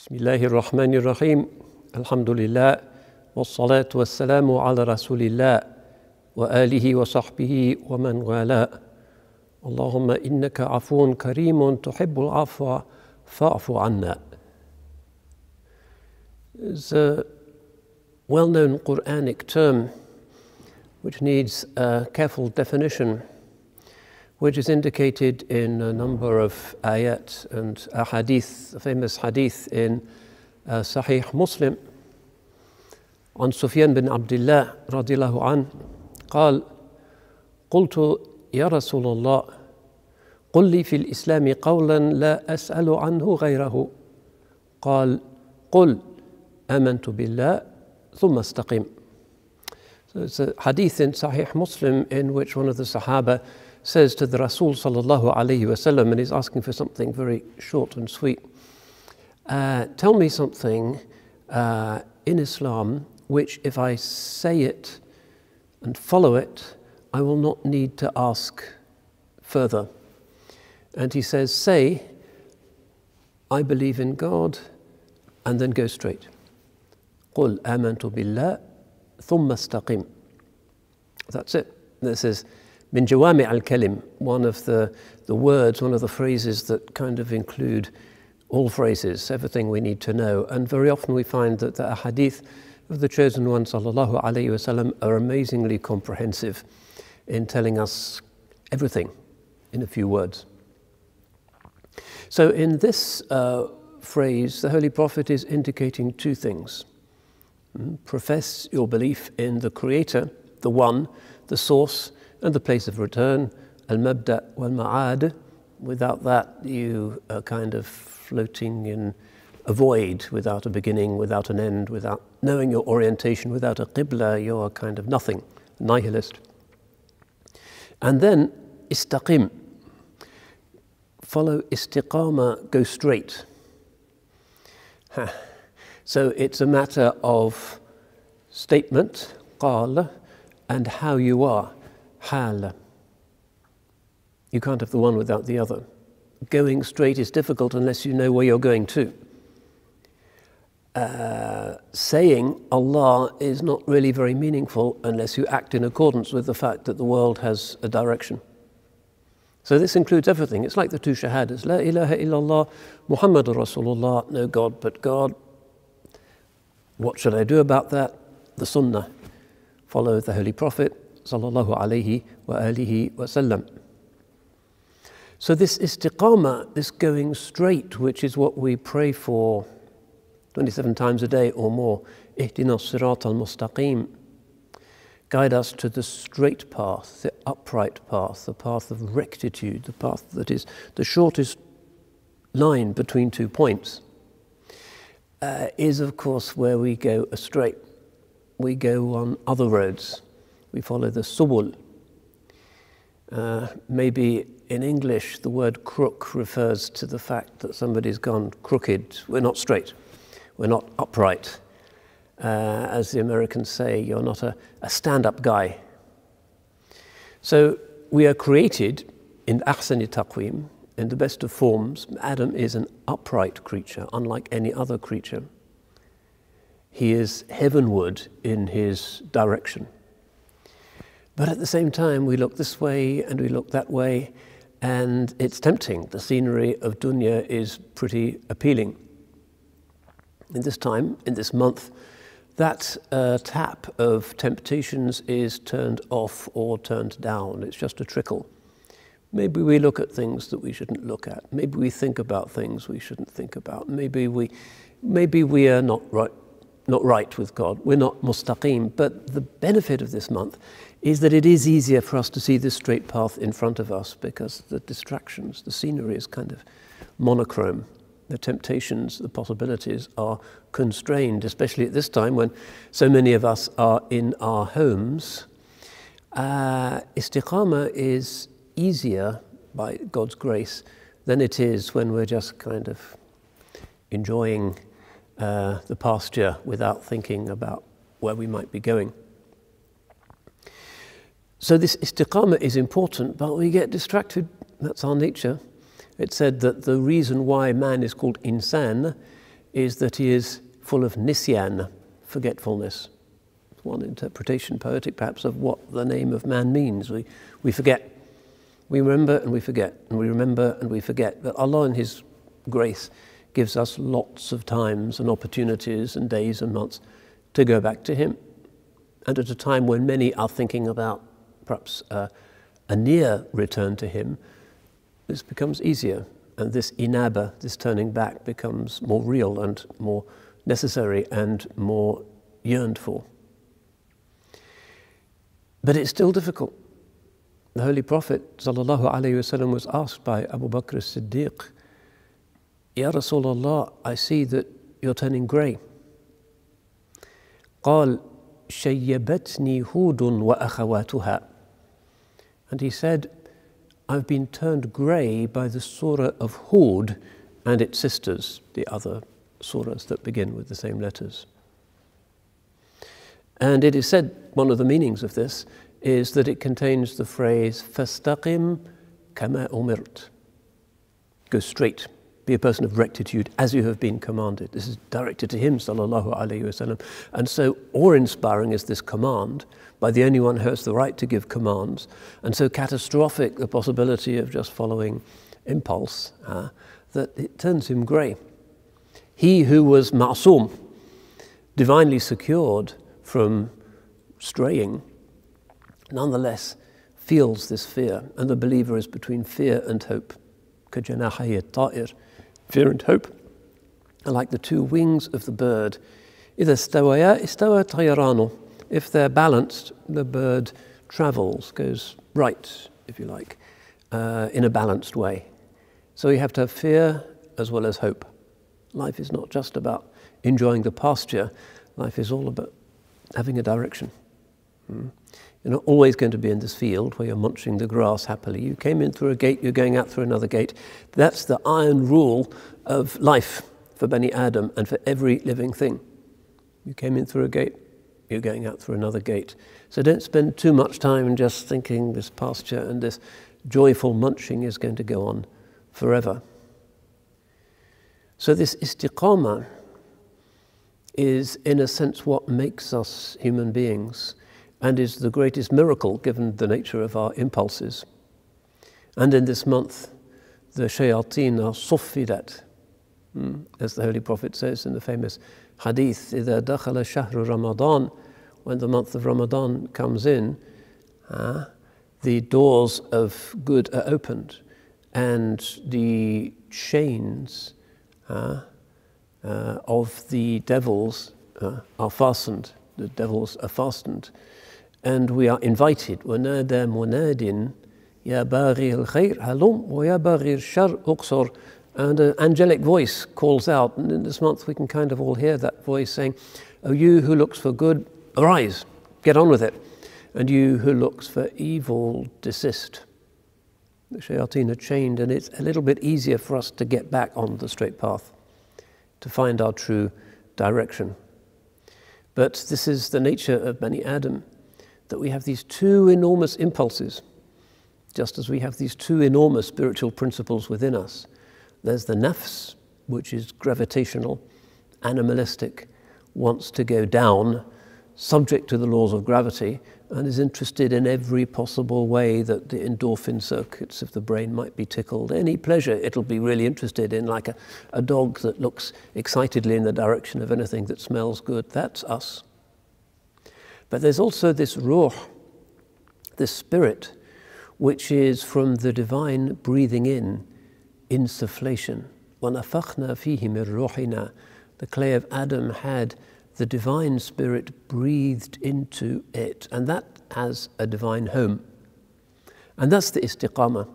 بسم الله الرحمن الرحيم الحمد لله والصلاة والسلام على رسول الله وآله وصحبه ومن والاه اللهم إنك عفو كريم تحب العفو فاعف عنا a well-known Quranic term which needs a careful definition. which is indicated in a number of ayat and ahadith, a famous hadith in uh, Sahih Muslim عن سفيان بن عبد الله رضي الله عنه قال قلت يا رسول الله قل لي في الإسلام قولا لا أسأل عنه غيره قال قل آمنت بالله ثم استقم So it's a hadith in Sahih Muslim in which one of the Sahaba says to the Rasul sallallahu alayhi wasallam, and he's asking for something very short and sweet. Uh, tell me something uh, in Islam which, if I say it and follow it, I will not need to ask further. And he says, Say, I believe in God, and then go straight. قل آمنت بالله ثم استقم. That's it. This is min jawami al kalim, one of the, the words, one of the phrases that kind of include all phrases, everything we need to know. And very often we find that the hadith of the chosen one, sallallahu alayhi wasallam, are amazingly comprehensive in telling us everything in a few words. So in this uh, phrase, the Holy Prophet is indicating two things. Mm, profess your belief in the Creator, the One, the Source, and the place of return, al mabda wal ma'ad. Without that, you are kind of floating in a void without a beginning, without an end, without knowing your orientation, without a qibla, you're kind of nothing, nihilist. And then istaqim. Follow istiqama, go straight. So it's a matter of statement, qal, and how you are, hal. You can't have the one without the other. Going straight is difficult unless you know where you're going to. Uh, saying Allah is not really very meaningful unless you act in accordance with the fact that the world has a direction. So this includes everything. It's like the two shahadas. La ilaha illallah, Muhammadur Rasulullah, no God but God. What should I do about that? The Sunnah. Follow the Holy Prophet, sallallahu alaihi wa alihi wasallam. So this istiqamah, this going straight, which is what we pray for 27 times a day or more, ihdina sirat al-mustaqim, guide us to the straight path, the upright path, the path of rectitude, the path that is the shortest line between two points, uh, is of course where we go astray. We go on other roads. We follow the subul. Uh, maybe in English the word crook refers to the fact that somebody's gone crooked. We're not straight. We're not upright. Uh, as the Americans say, you're not a, a stand up guy. So we are created in ahsani taqweem, in the best of forms. Adam is an upright creature, unlike any other creature. He is heavenward in his direction. But at the same time, we look this way and we look that way, and it's tempting. The scenery of dunya is pretty appealing. In this time, in this month, that uh, tap of temptations is turned off or turned down. It's just a trickle. Maybe we look at things that we shouldn't look at. Maybe we think about things we shouldn't think about. Maybe we, maybe we are not right, not right with God. We're not mustaqim. But the benefit of this month is that it is easier for us to see this straight path in front of us because the distractions, the scenery is kind of monochrome the temptations, the possibilities are constrained, especially at this time when so many of us are in our homes. Uh, istiqama is easier by God's grace than it is when we're just kind of enjoying uh, the pasture without thinking about where we might be going. So, this istiqama is important, but we get distracted. That's our nature. It said that the reason why man is called insan is that he is full of nisyan, forgetfulness. One interpretation, poetic perhaps, of what the name of man means. We, we forget. We remember and we forget, and we remember and we forget. But Allah, in His grace, gives us lots of times and opportunities and days and months to go back to Him. And at a time when many are thinking about perhaps uh, a near return to Him, this becomes easier. And this inaba, this turning back, becomes more real and more necessary and more yearned for. But it's still difficult. The Holy Prophet وسلم, was asked by Abu Bakr as-Siddiq, Ya Rasulullah, I see that you're turning grey. قال شيبتني هود وأخواتها and he said, I've been turned grey by the surah of Hud and its sisters, the other surahs that begin with the same letters. And it is said, one of the meanings of this is that it contains the phrase, Fastaqim kama umirt. Go straight, be a person of rectitude as you have been commanded. This is directed to him, sallallahu alayhi wasallam. And so awe-inspiring is this command by the only one who has the right to give commands, and so catastrophic the possibility of just following impulse uh, that it turns him grey. He who was ma'soom, divinely secured from straying, nonetheless feels this fear, and the believer is between fear and hope Fear and hope are like the two wings of the bird. إذا استويا استوى طيرانه if they're balanced, the bird travels, goes right, if you like, uh, in a balanced way. So you have to have fear as well as hope. Life is not just about enjoying the pasture, life is all about having a direction. Mm. You're not always going to be in this field where you're munching the grass happily. You came in through a gate, you're going out through another gate. That's the iron rule of life for Bani Adam and for every living thing. You came in through a gate, you're going out through another gate. So don't spend too much time just thinking this pasture and this joyful munching is going to go on forever. So this istiqamah is, in a sense, what makes us human beings and is the greatest miracle given the nature of our impulses. And in this month, the shayateen are suffidat, hmm, as the Holy Prophet says in the famous hadith, إذا دخل شهر رمضان, when the month of Ramadan comes in, uh, the doors of good are opened and the chains uh, uh, of the devils uh, are fastened. The devils are fastened. And we are invited. ونادى مناد يا باغي الخير هلم ويا باغي الشر اقصر and an angelic voice calls out. And in this month, we can kind of all hear that voice saying, O you who looks for good, arise, get on with it. And you who looks for evil, desist. The shayateen are chained, and it's a little bit easier for us to get back on the straight path, to find our true direction. But this is the nature of Bani Adam that we have these two enormous impulses, just as we have these two enormous spiritual principles within us. There's the nafs, which is gravitational, animalistic, wants to go down, subject to the laws of gravity, and is interested in every possible way that the endorphin circuits of the brain might be tickled. Any pleasure it'll be really interested in, like a, a dog that looks excitedly in the direction of anything that smells good. That's us. But there's also this ruh, this spirit, which is from the divine breathing in insufflation. وَنَفَخْنَا فِيهِ مِنْ رُوحِنَا The clay of Adam had the divine spirit breathed into it, and that has a divine home. And that's the istiqamah.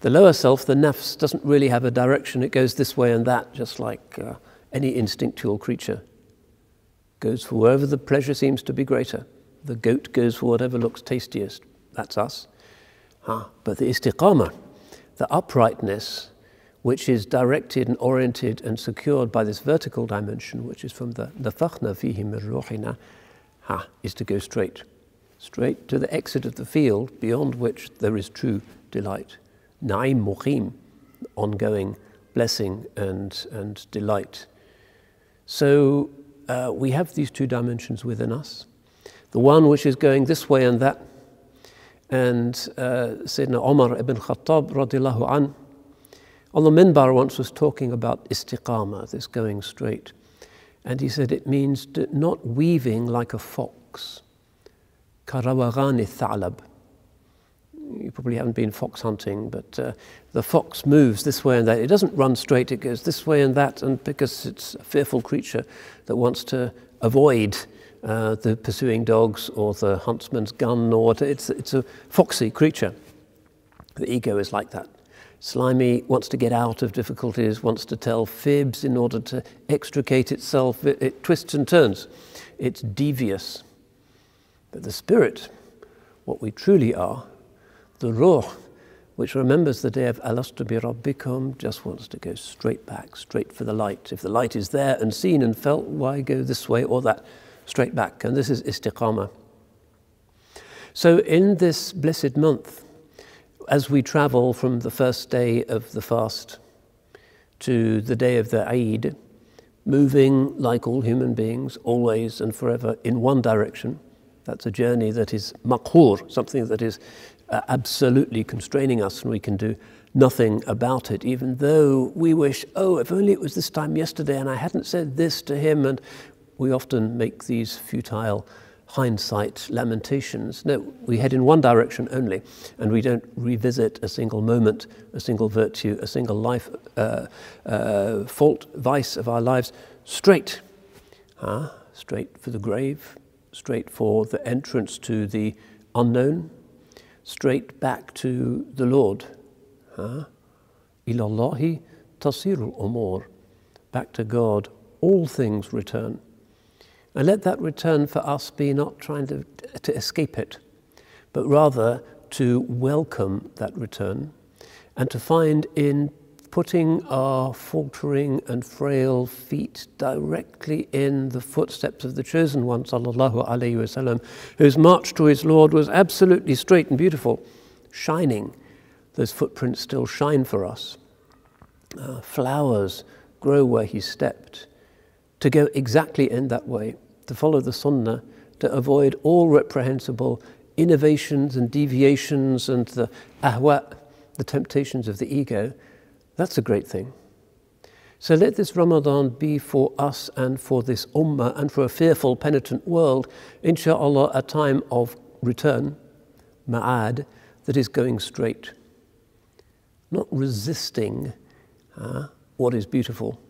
The lower self, the nafs, doesn't really have a direction. It goes this way and that, just like uh, any instinctual creature. Goes for wherever the pleasure seems to be greater. The goat goes for whatever looks tastiest. That's us. Huh. But the istiqamah, the uprightness which is directed and oriented and secured by this vertical dimension, which is from the nafakhna fihi min ruhina, ha, is to go straight, straight to the exit of the field beyond which there is true delight. Na'im muqim, ongoing blessing and, and delight So uh, we have these two dimensions within us. The one which is going this way and that. And uh, Sayyidina Omar ibn Khattab radiallahu an, on the minbar once was talking about istiqamah, this going straight. And he said it means not weaving like a fox. Karawagani thalab. You probably haven't been fox hunting, but uh, the fox moves this way and that. It doesn't run straight, it goes this way and that, and because it's a fearful creature that wants to avoid uh, the pursuing dogs or the huntsman's gun, or it's, it's a foxy creature. The ego is like that. Slimy wants to get out of difficulties, wants to tell fibs in order to extricate itself. It, it twists and turns. It's devious. But the spirit, what we truly are, the ruh, which remembers the day of Alastu bi Rabbikum, just wants to go straight back, straight for the light. If the light is there and seen and felt, why go this way or that? Straight back. And this is istiqamah. So in this blessed month, as we travel from the first day of the fast to the day of the Eid, moving like all human beings, always and forever in one direction, that's a journey that is maqhur, something that is absolutely constraining us and we can do nothing about it, even though we wish, oh, if only it was this time yesterday and I hadn't said this to him. And we often make these futile hindsight lamentations. No, we head in one direction only, and we don't revisit a single moment, a single virtue, a single life, uh, uh, fault, vice of our lives straight. Huh? Straight for the grave, straight for the entrance to the unknown, straight back to the Lord. Ilallahi tasirul umur. Back to God, all things return. And let that return for us be not trying to, to escape it, but rather to welcome that return and to find in putting our faltering and frail feet directly in the footsteps of the chosen one, sallallahu alaihi wasallam, whose march to his Lord was absolutely straight and beautiful, shining. Those footprints still shine for us. Uh, flowers grow where he stepped to go exactly in that way, to follow the sunnah, to avoid all reprehensible innovations and deviations and the ahwa, the temptations of the ego, that's a great thing. So let this Ramadan be for us and for this ummah and for a fearful, penitent world, inshallah, a time of return, ma'ad, that is going straight. Not resisting uh, what is beautiful,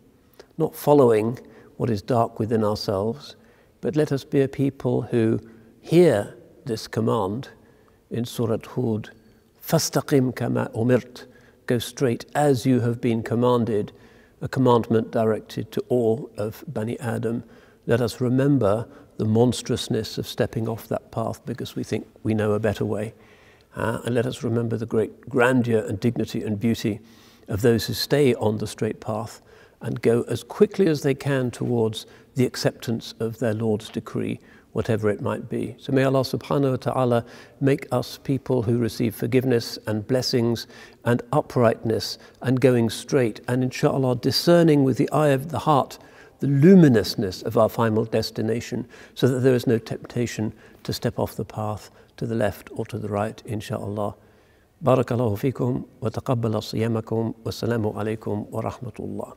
not following what is dark within ourselves, but let us be a people who hear this command in Surat Hud, فَاسْتَقِمْ كَمَا umirt, go straight as you have been commanded, a commandment directed to all of Bani Adam. Let us remember the monstrousness of stepping off that path because we think we know a better way. Uh, and let us remember the great grandeur and dignity and beauty of those who stay on the straight path and go as quickly as they can towards the acceptance of their Lord's decree, whatever it might be. So may Allah subhanahu wa ta'ala make us people who receive forgiveness and blessings and uprightness and going straight and inshallah discerning with the eye of the heart the luminousness of our final destination so that there is no temptation to step off the path to the left or to the right, inshallah. بارك الله فيكم وتقبل صيامكم والسلام عليكم ورحمة الله